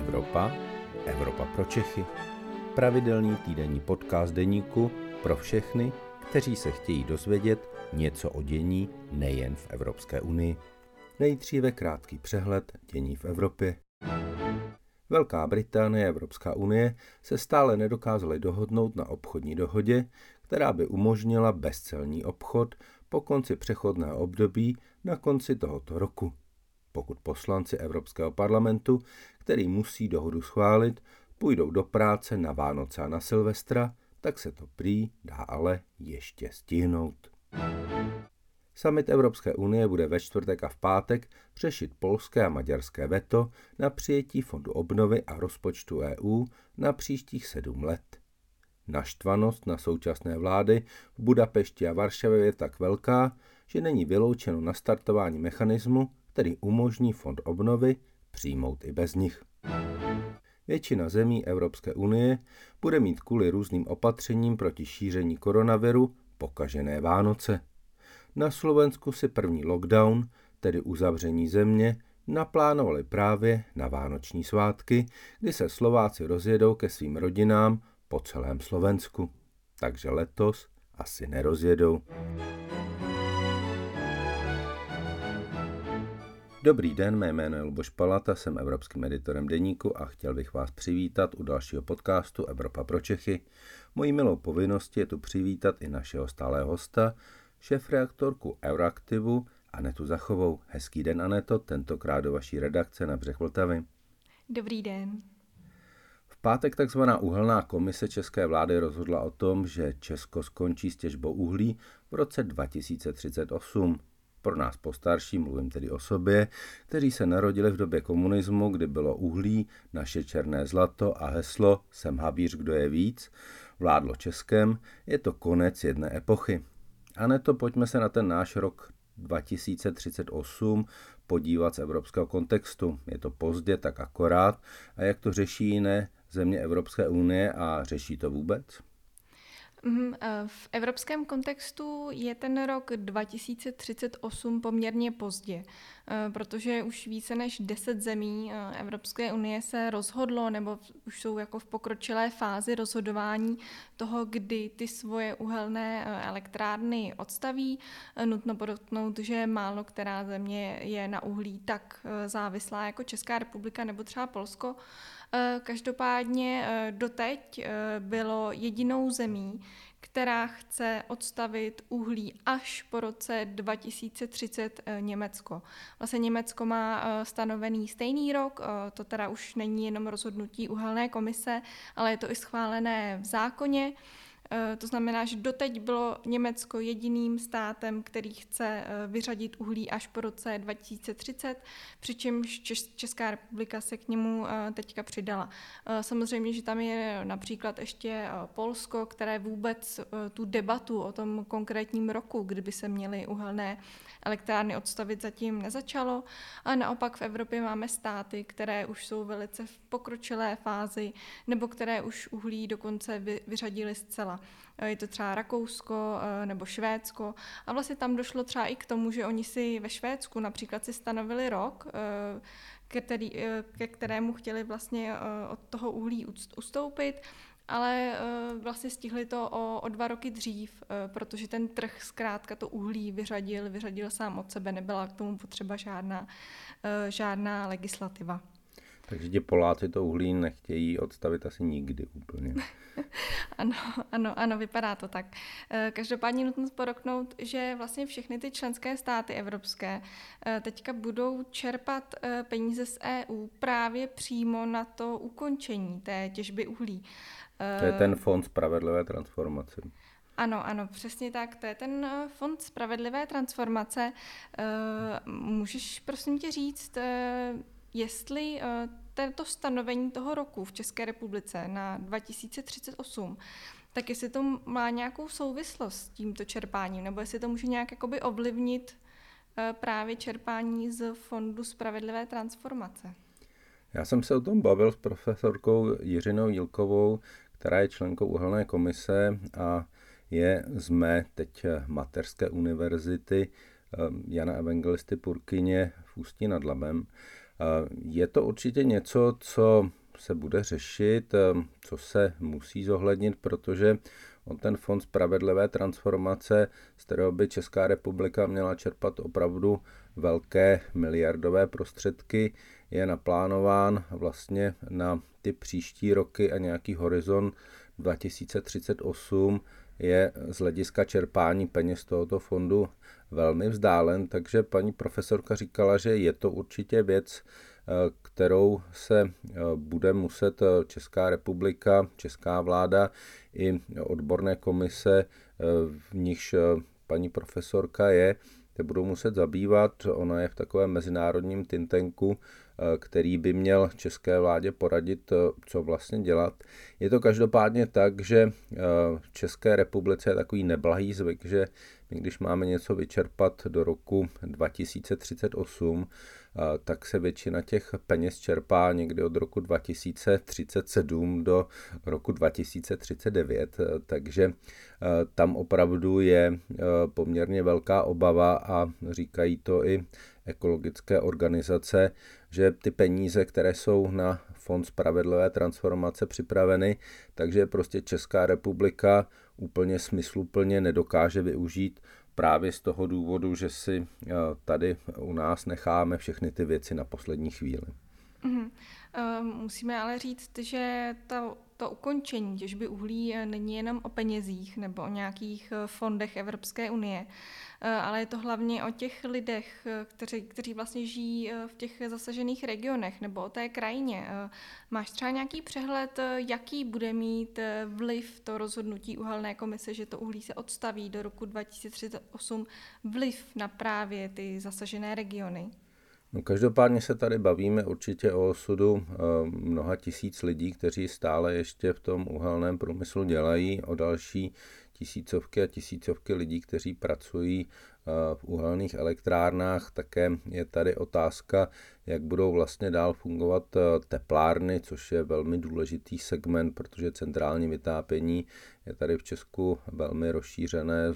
Evropa, Evropa pro Čechy. Pravidelný týdenní podcast deníku pro všechny, kteří se chtějí dozvědět něco o dění nejen v Evropské unii. Nejdříve krátký přehled dění v Evropě. Velká Británie a Evropská unie se stále nedokázaly dohodnout na obchodní dohodě, která by umožnila bezcelní obchod po konci přechodného období na konci tohoto roku. Pokud poslanci Evropského parlamentu, který musí dohodu schválit, půjdou do práce na Vánoce a na Silvestra, tak se to prý dá ale ještě stihnout. Summit Evropské unie bude ve čtvrtek a v pátek řešit polské a maďarské veto na přijetí fondu obnovy a rozpočtu EU na příštích sedm let. Naštvanost na současné vlády v Budapešti a Varšavě je tak velká, že není vyloučeno nastartování mechanismu, který umožní fond obnovy přijmout i bez nich. Většina zemí Evropské unie bude mít kvůli různým opatřením proti šíření koronaviru pokažené Vánoce. Na Slovensku si první lockdown, tedy uzavření země, naplánovali právě na vánoční svátky, kdy se Slováci rozjedou ke svým rodinám po celém Slovensku. Takže letos asi nerozjedou. Dobrý den, mé jméno je Luboš Palata, jsem evropským editorem Deníku a chtěl bych vás přivítat u dalšího podcastu Evropa pro Čechy. Mojí milou povinností je tu přivítat i našeho stálého hosta, šéf-reaktorku Euraktivu Anetu Zachovou. Hezký den, Aneto, tentokrát do vaší redakce na břeh Vltavy. Dobrý den. V pátek takzvaná uhelná komise české vlády rozhodla o tom, že Česko skončí s těžbou uhlí v roce 2038. Pro nás postarší, mluvím tedy o sobě, kteří se narodili v době komunismu, kdy bylo uhlí, naše černé zlato a heslo Jsem habíř, kdo je víc, vládlo Českem, je to konec jedné epochy. A ne to pojďme se na ten náš rok 2038 podívat z evropského kontextu. Je to pozdě, tak akorát. A jak to řeší jiné země Evropské unie a řeší to vůbec? Mhm, eh, v evropském kontextu je ten rok 2038 poměrně pozdě, eh, protože už více než 10 zemí eh, Evropské unie se rozhodlo, nebo už jsou jako v pokročilé fázi rozhodování toho, kdy ty svoje uhelné elektrárny odstaví. Nutno podotknout, že málo která země je na uhlí tak závislá jako Česká republika nebo třeba Polsko. Eh, každopádně eh, doteď eh, bylo jedinou zemí, která chce odstavit uhlí až po roce 2030 Německo. Vlastně Německo má stanovený stejný rok, to teda už není jenom rozhodnutí uhelné komise, ale je to i schválené v zákoně. Eh, to znamená, že doteď bylo Německo jediným státem, který chce eh, vyřadit uhlí až po roce 2030, přičemž Česká republika se k němu eh, teďka přidala. Samozřejmě, že tam je například ještě Polsko, které vůbec tu debatu o tom konkrétním roku, kdyby se měly uhelné elektrárny odstavit, zatím nezačalo. A naopak v Evropě máme státy, které už jsou velice v pokročilé fázi, nebo které už uhlí dokonce vyřadili zcela. Je to třeba Rakousko eh, nebo Švédsko. A vlastně tam došlo třeba i k tomu, že oni si ve Švédsku například si stanovili rok, eh, který, eh, ke kterému chtěli vlastně od toho uhlí ustoupit ale vlastně stihli to o, o dva roky dřív, protože ten trh zkrátka to uhlí vyřadil, vyřadil sám od sebe, nebyla k tomu potřeba žádná, žádná legislativa. Takže ti Poláci to uhlí nechtějí odstavit asi nikdy úplně. ano, ano, ano, vypadá to tak. Eh, každopádně nutno poroknout, že vlastně všechny ty členské státy evropské eh, teďka budou čerpat eh, peníze z EU právě přímo na to ukončení té těžby uhlí. To je ten fond spravedlivé transformace. Ano, ano, přesně tak. To je ten fond spravedlivé transformace. Můžeš prosím tě říct, jestli tento stanovení toho roku v České republice na 2038, tak jestli to má nějakou souvislost s tímto čerpáním, nebo jestli to může nějak jakoby ovlivnit uh, právě čerpání z Fondu Spravedlivé transformace. Já jsem se o tom bavil s profesorkou Jiřinou Jilkovou, která je členkou uhelné komise a je z mé teď mateřské univerzity Jana Evangelisty Purkyně v Ústí nad Labem. Je to určitě něco, co se bude řešit, co se musí zohlednit, protože on ten fond spravedlivé transformace, z kterého by Česká republika měla čerpat opravdu velké miliardové prostředky, je naplánován vlastně na ty příští roky a nějaký horizont 2038 je z hlediska čerpání peněz tohoto fondu velmi vzdálen, takže paní profesorka říkala, že je to určitě věc, eh, kterou se eh, bude muset eh, Česká republika, Česká vláda i odborné komise, v nichž paní profesorka je, budou muset zabývat. Ona je v takovém mezinárodním tintenku, eh, který by měl české vládě poradit, eh, co vlastně dělat. Je to každopádně tak, že eh, v České republice je takový neblahý zvyk, že my když máme něco vyčerpat do roku 2038, tak se většina těch peněz čerpá někdy od roku 2037 do roku 2039, takže tam opravdu je poměrně velká obava a říkají to i ekologické organizace, že ty peníze, které jsou na Fond spravedlivé transformace připraveny, takže prostě Česká republika úplně smysluplně nedokáže využít právě z toho důvodu, že si eh, tady u nás necháme všechny ty věci na poslední chvíli. Mm-hmm. Musíme ale říct, že ta to ukončení těžby uhlí eh, není jenom o penězích nebo o nějakých eh, fondech Evropské unie, eh, ale je to hlavně o těch lidech, kteří, kteří vlastně žijí v těch zasažených regionech nebo o té krajině. Máš třeba nějaký přehled, jaký bude mít vliv to rozhodnutí uhelné komise, že to uhlí se odstaví do roku 2038, vliv na právě ty zasažené regiony? No, každopádně se tady bavíme určitě o osudu eh, mnoha tisíc lidí, kteří stále ještě v tom uhelném průmyslu dělají, o další tisícovky a tisícovky lidí, kteří pracují eh, v uhelných elektrárnách. Také je tady otázka, jak budou vlastně dál fungovat eh, teplárny, což je velmi důležitý segment, protože centrální vytápění je tady v Česku velmi rozšířené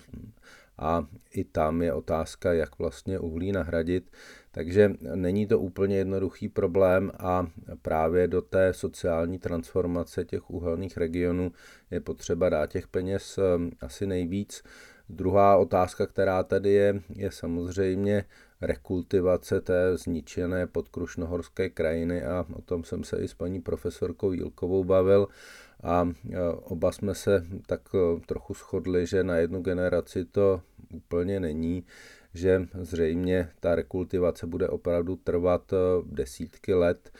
a i tam je otázka, jak vlastně uhlí nahradit. Takže není to úplně jednoduchý problém a právě do té sociální transformace těch uhelných regionů je potřeba dát těch peněz eh, asi nejvíc. Druhá otázka, která tady je, je samozřejmě rekultivace té zničené podkrušnohorské krajiny a o tom jsem se i s paní profesorkou Jílkovou bavil a eh, oba jsme se tak eh, trochu shodli, že na jednu generaci to úplně není, že zřejmě ta rekultivace bude opravdu trvat eh, desítky let,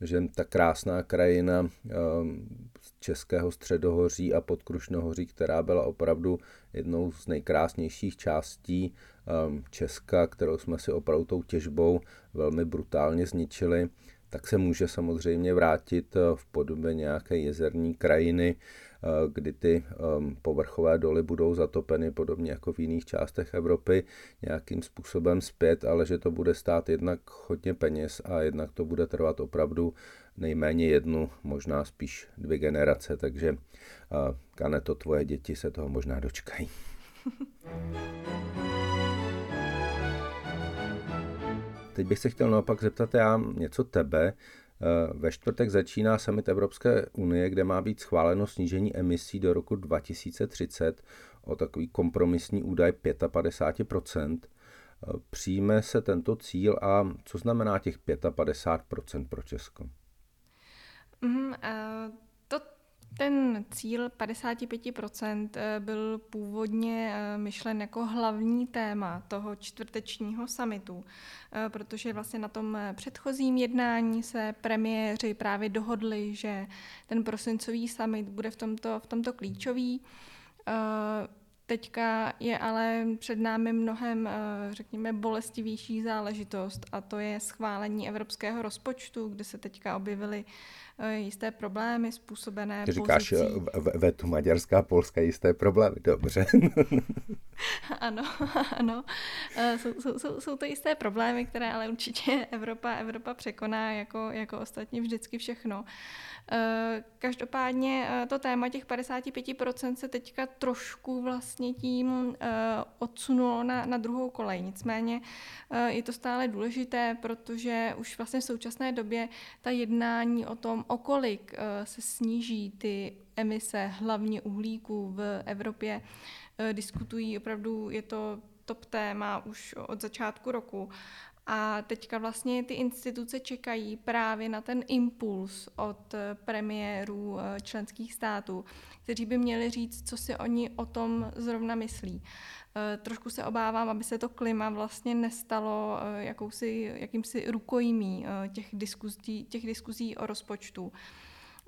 že ta krásná krajina eh, Českého středohoří a podkrušnohoří, která byla opravdu jednou z nejkrásnějších částí eh, Česka, kterou jsme si opravdu tou těžbou velmi brutálně zničili, tak se může samozřejmě vrátit v podobě nějaké jezerní krajiny, kdy ty ehm, povrchové doly budou zatopeny podobně jako v jiných částech Evropy nějakým způsobem zpět, ale že to bude stát jednak hodně peněz a jednak to bude trvat opravdu nejméně jednu, možná spíš dvě generace, takže eh, Kane, to tvoje děti se toho možná dočkají. Teď bych se chtěl naopak zeptat já něco tebe. Eh, ve čtvrtek začíná summit Evropské unie, kde má být schváleno snížení emisí do roku 2030 o takový kompromisní údaj 55%. Eh, přijme se tento cíl a co znamená těch 55% pro Česko? Mm, uh, ten cíl 55% eh, byl původně eh, myšlen jako hlavní téma toho čtvrtečního samitu, eh, protože vlastně na tom předchozím jednání se premiéři právě dohodli, že ten prosincový summit bude v tomto, v tomto klíčový. Teďka je ale před námi mnohem, řekněme, bolestivější záležitost a to je schválení evropského rozpočtu, kde se teďka objevily jisté problémy způsobené Ty říkáš pozicí. v, vetu Maďarská, Polska jisté problémy, dobře. ano, ano. Jsou, jsou, jsou, jsou to jisté problémy, které ale určitě Evropa, Evropa překoná jako, jako ostatně vždycky všechno. Každopádně to téma těch 55% se teďka trošku vlastně tím odsunulo na, na druhou kolej. Nicméně je to stále důležité, protože už vlastně v současné době ta jednání o tom, o kolik se sníží ty emise hlavně uhlíků v Evropě, diskutují opravdu, je to top téma už od začátku roku. A teďka vlastně ty instituce čekají právě na ten impuls od premiérů členských států, kteří by měli říct, co si oni o tom zrovna myslí. Trošku se obávám, aby se to klima vlastně nestalo jakousi, jakýmsi rukojmí těch diskuzí, těch diskuzí o rozpočtu.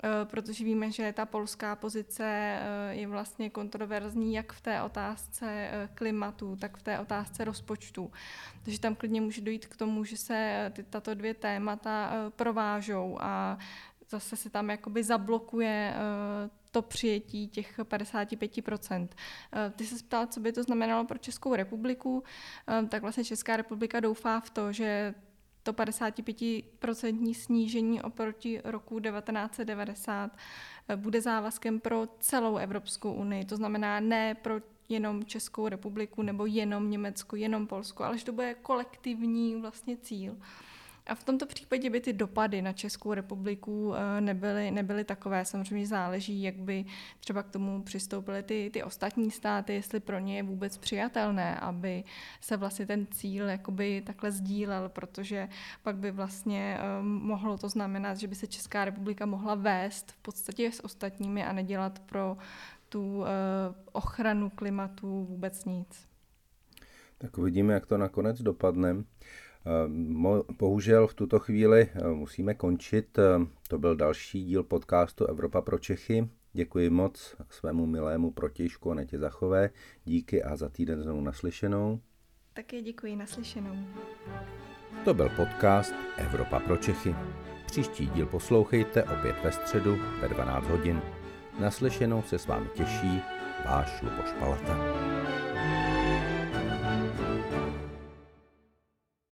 Eh, protože víme, že ta polská pozice eh, je vlastně kontroverzní jak v té otázce eh, klimatu, tak v té otázce rozpočtu. Takže tam klidně může dojít k tomu, že se ty, tato dvě témata provážou a zase se tam jakoby zablokuje to přijetí těch 55%. Ty se ptal, co by to znamenalo pro Českou republiku, tak vlastně Česká republika doufá v to, že to 55% snížení oproti roku 1990 eh, bude závazkem pro celou Evropskou unii. To znamená ne pro jenom Českou republiku nebo jenom Německo, jenom Polsko, ale že to bude kolektivní vlastně cíl. A v tomto případě by ty dopady na Českou republiku eh, nebyly, nebyly takové. Samozřejmě záleží, jak by třeba k tomu přistoupily ty, ty ostatní státy, jestli pro ně je vůbec přijatelné, aby se vlastně ten cíl jakoby takhle sdílel, protože pak by vlastně eh, mohlo to znamenat, že by se Česká republika mohla vést v podstatě s ostatními a nedělat pro tu eh, ochranu klimatu vůbec nic. Tak uvidíme, jak to nakonec dopadne. Bohužel v tuto chvíli eh, musíme končit. Eh, to byl další díl podcastu Evropa pro Čechy. Děkuji moc svému milému protějšku Anetě Zachové. Díky a za týden znovu naslyšenou. Také děkuji naslyšenou. To byl podcast Evropa pro Čechy. Příští díl poslouchejte opět ve středu ve 12 hodin. Naslyšenou se s vámi těší váš Luboš Palata.